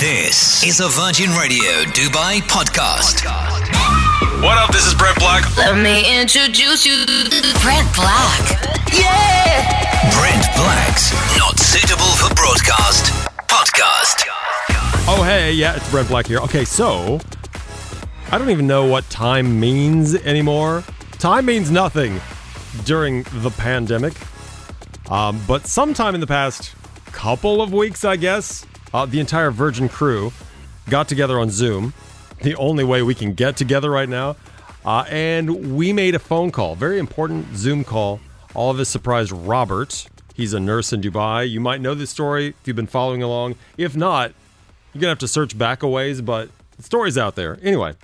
This is a Virgin Radio Dubai podcast. What up? This is Brent Black. Let me introduce you to Brent Black. Yeah! Brent Black's Not Suitable for Broadcast podcast. Oh, hey, yeah, it's Brent Black here. Okay, so I don't even know what time means anymore. Time means nothing during the pandemic. Um, but sometime in the past couple of weeks, I guess, uh, the entire Virgin crew got together on Zoom. The only way we can get together right now. Uh, and we made a phone call, very important Zoom call. All of us surprised Robert. He's a nurse in Dubai. You might know this story if you've been following along. If not, you're gonna have to search back a ways, but the story's out there. Anyway,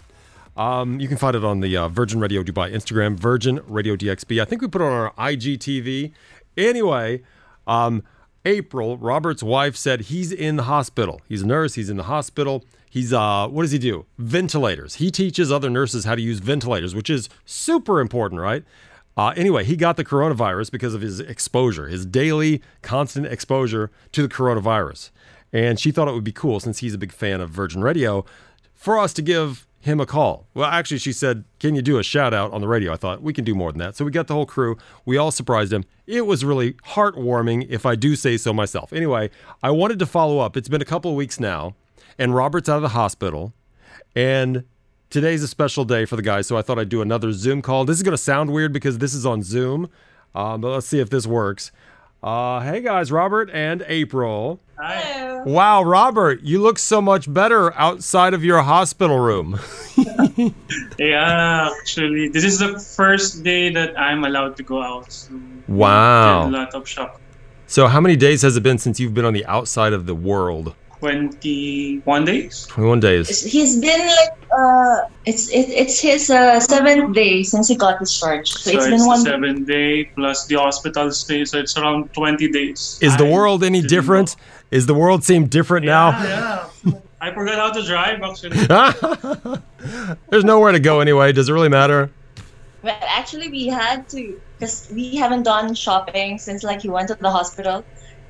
um, you can find it on the uh, Virgin Radio Dubai Instagram, Virgin Radio DXB. I think we put it on our IGTV. Anyway, um, April, Robert's wife said he's in the hospital. He's a nurse. He's in the hospital. He's uh, what does he do? Ventilators. He teaches other nurses how to use ventilators, which is super important, right? Uh, anyway, he got the coronavirus because of his exposure, his daily, constant exposure to the coronavirus. And she thought it would be cool, since he's a big fan of Virgin Radio, for us to give him a call. Well, actually, she said, Can you do a shout out on the radio? I thought we can do more than that. So we got the whole crew. We all surprised him. It was really heartwarming, if I do say so myself. Anyway, I wanted to follow up. It's been a couple of weeks now, and Robert's out of the hospital. And today's a special day for the guys, so I thought I'd do another Zoom call. This is going to sound weird because this is on Zoom, um, but let's see if this works. Uh, hey guys, Robert and April. Hi. Wow, Robert, you look so much better outside of your hospital room. Yeah, actually, this is the first day that I'm allowed to go out. So Wow. a lot of shopping. So, how many days has it been since you've been on the outside of the world? 21 days. 21 days. He's been like uh, it's it, it's his uh, seventh day since he got discharged. So, So it's it's, been the one. seven day plus the hospital stay, so it's around 20 days. Is the I world any didn't different? Is the world seem different know. now? Yeah, yeah. I forgot how to drive actually. There's nowhere to go anyway. Does it really matter? But actually, we had to because we haven't done shopping since like he went to the hospital.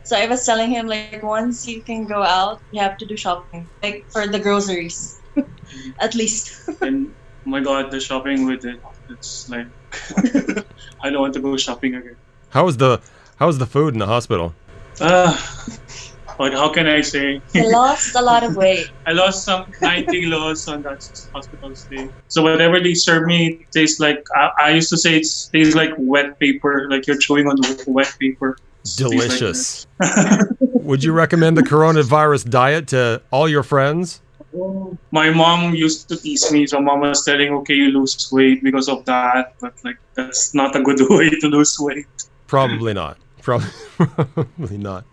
So I was telling him like once you can go out, you have to do shopping like for the groceries, at least. and oh my god, the shopping with it, it's like I don't want to go shopping again. How was the how was the food in the hospital? Uh, what, how can I say? I lost a lot of weight. I lost some 90 kilos on that hospital stay. So whatever they serve me tastes like I, I used to say it tastes like wet paper, like you're chewing on wet paper. It tastes like Delicious. Would you recommend the coronavirus diet to all your friends? My mom used to tease me, so mom was telling, "Okay, you lose weight because of that," but like that's not a good way to lose weight. Probably not. Probably not.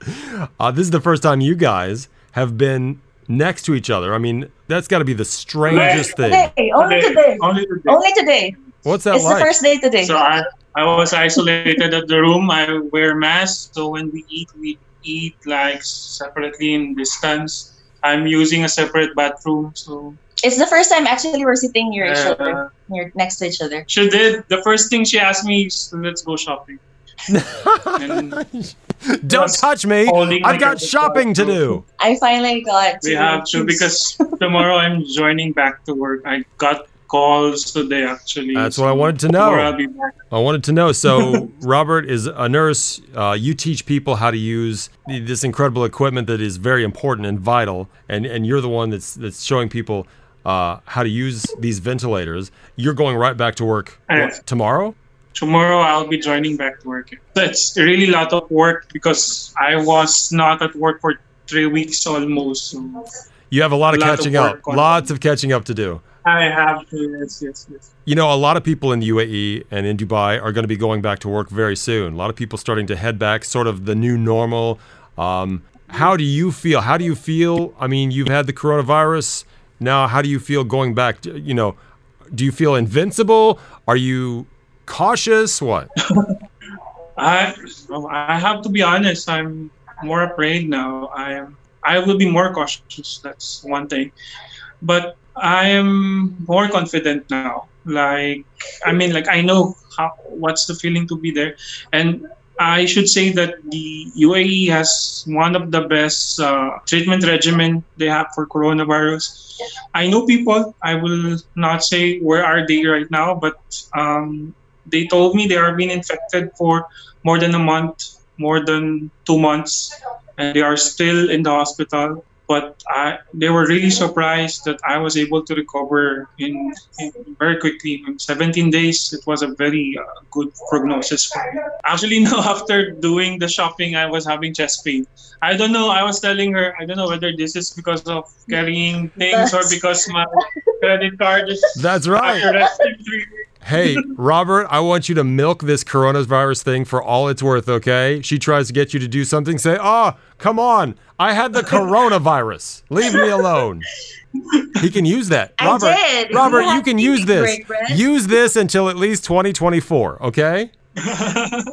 Uh, this is the first time you guys have been next to each other. I mean, that's got to be the strangest thing. Today, only today, Only today. only today. What's that It's the first day today. So I, I was isolated at the room. I wear mask, so when we eat, we eat like separately in distance. I'm using a separate bathroom, so It's the first time actually we're sitting near each Uh, other, near next to each other. she did. The first thing she asked me is, "Let's go shopping." Don't touch me. I've got shopping to do. I finally got to we have to because tomorrow I'm joining back to work. I got calls today actually. That's what I wanted to know. I'll be back. I wanted to know. So, Robert is a nurse. Uh, you teach people how to use this incredible equipment that is very important and vital, and and you're the one that's that's showing people uh, how to use these ventilators. You're going right back to work what, tomorrow. tomorrow I'll be joining back to work. So it's really a lot of work because I was not at work for three weeks almost. So You have a lot of A lot of catching work up. Lots of catching up to do. I have to, yes, yes, yes. You know, a lot of people in the UAE and in Dubai are going to be going back to work very soon. A lot of people starting to head back, sort of the new normal. Um, how do you feel? How do you feel? I mean, you've had the coronavirus. Now, how do you feel going back? To, you know, do you feel invincible? Are you cautious? What? I I have to be honest. I'm more afraid now. I am. I will be more cautious. That's one thing. But I am more confident now. Like I mean, like I know how what's the feeling to be there, and I should say that the UAE has one of the best uh, treatment regimen they have for coronavirus. I know people. I will not say where are they right now, but um, they told me they are being infected for more than a month, more than two months, and they are still in the hospital but I, they were really surprised that I was able to recover in, in very quickly. In 17 days, it was a very uh, good prognosis for me. Actually, now after doing the shopping, I was having chest pain. I don't know. I was telling her, I don't know whether this is because of carrying things or because my credit card is. That's right. After resting three hey, Robert, I want you to milk this coronavirus thing for all it's worth, okay? She tries to get you to do something, say, oh, come on. I had the coronavirus. Leave me alone. He can use that. I Robert, did. Robert, You you can use this. break, Brett. Use this until at least 2024, okay? I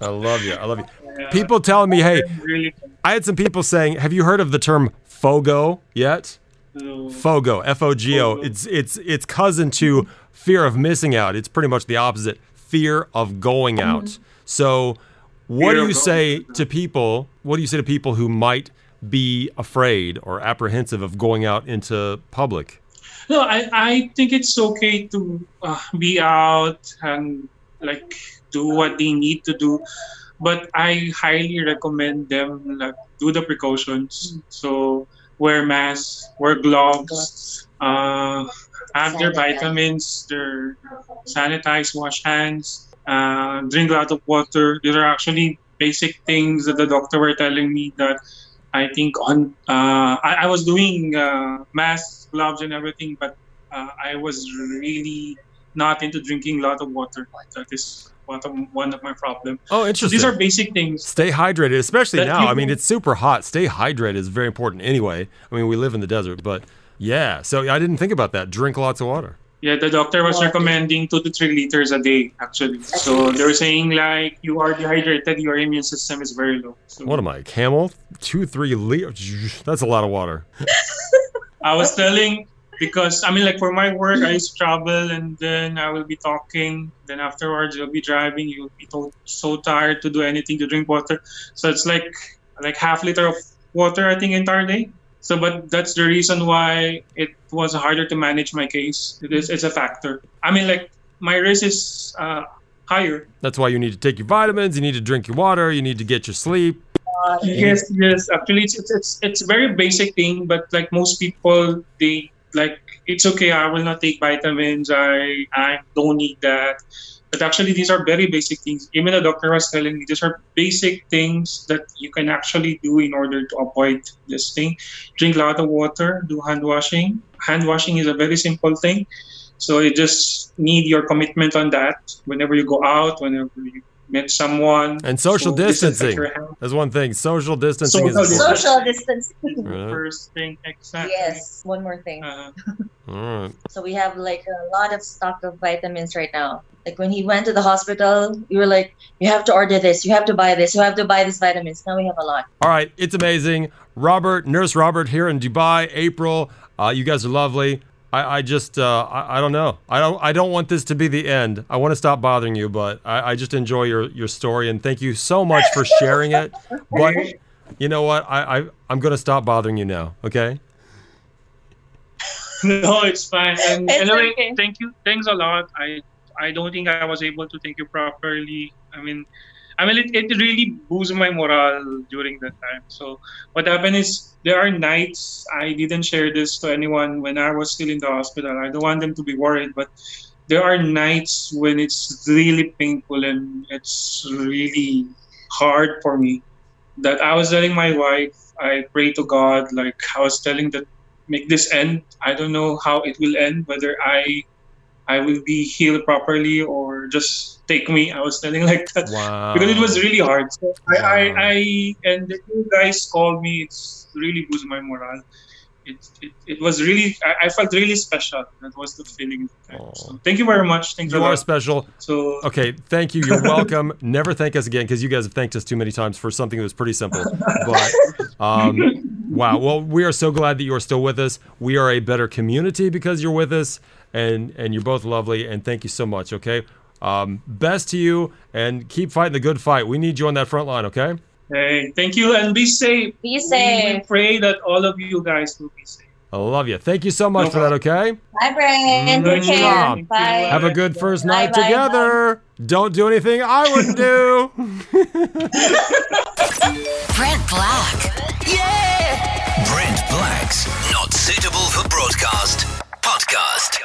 love you. I love you. People telling me, hey, I had some people saying, have you heard of the term FOGO yet? so, FOGO, F O G O. FOGO. It's it's it's cousin to fear of missing out. It's pretty much the opposite. Fear of going out. So, what Fear do you say to people? What do you say to people who might be afraid or apprehensive of going out into public? No, I, I think it's okay to uh, be out and like do what they need to do, but I highly recommend them like do the precautions. So wear masks, wear gloves, uh, have their vitamins, their sanitize, wash hands, uh, drink a lot of water. These are actually basic things that the doctor were telling me that I think on uh, I, I was doing uh, masks, gloves, and everything, but uh, I was really not into drinking a lot of water. That is one of one of my problems. Oh, So interesting. these are basic things. Stay hydrated, especially now. I mean, it's super hot. Stay hydrated is very important anyway. I mean, we live in the desert, but yeah. So I didn't think about that. Drink lots of water. Yeah, the doctor was recommending two to three liters a day, actually. So they're saying like you are dehydrated, your immune system is very low. So What am I, camel? Two, three liters. That's a lot of water. I was telling because I mean like for my work I used to travel and then I will be talking. Then afterwards you'll be driving. You'll be to- so tired to do anything to drink water. So it's like like half liter of water I think entire day. So but that's the reason why it was harder to manage my case. It is it's a factor. I mean like my risk is uh, higher. That's why you need to take your vitamins. You need to drink your water. You need to get your sleep. Yes, yes. Actually, it's, it's it's it's very basic thing, but like most people, they like it's okay. I will not take vitamins. I I don't need that. But actually, these are very basic things. Even the doctor was telling me these are basic things that you can actually do in order to avoid this thing. Drink a lot of water. Do hand washing. Hand washing is a very simple thing. So you just need your commitment on that. Whenever you go out, whenever you meet someone, And social So disinfect distancing. your. That's one thing. Social distancing Social is important. Social distancing. Right. first thing exactly. Yes, one more thing. Uh, All right. So we have like a lot of stock of vitamins right now. Like when he went to the hospital, we were like, you have to order this, you have to buy this, you have to buy these vitamins. Now we have a lot. All right. It's amazing. Robert, Nurse Robert here in Dubai. April, uh, you guys are lovely. I, I just uh, I, I don't know. I don't I don't want this to be the end. I want to stop bothering you, but I, I just enjoy your your story and thank you so much for sharing it. But you know what? I, I I'm gonna stop bothering you now. Okay. no, it's fine. And It's anyway, okay. thank you. Thanks a lot. I I don't think I was able to thank you properly. I mean, I mean, it, it really boosted my morale during that time. So what happened is there are nights I didn't share this to anyone when I was still in the hospital. I don't want them to be worried, but there are nights when it's really painful and it's really hard for me. That I was telling my wife, I pray to God, like I was telling that make this end. I don't know how it will end, whether I I will be healed properly or just take me. I was telling like that Wow. because it was really hard. So I, I, I and the two guys called me. It's really boosted my morale. It, it, it was really I, I felt really special. That was the feeling. At the time. So thank you very much. Thanks You are special. So Okay, thank you. You're welcome. Never thank us again because you guys have thanked us too many times for something that was pretty simple. But um, wow, well, we are so glad that you are still with us. We are a better community because you're with us, and and you're both lovely. And thank you so much. Okay, Um, best to you, and keep fighting the good fight. We need you on that front line, okay? Hey, thank you and be safe. Be We safe. pray that all of you guys will be safe. I love you. Thank you so much No for that, okay? Bye, Brent. Good Take care. job. Bye. Have a good first Bye, night bye, together. Don't do anything I wouldn't do. Brent Black. Yeah. Brent Black's Not Suitable for Broadcast podcast.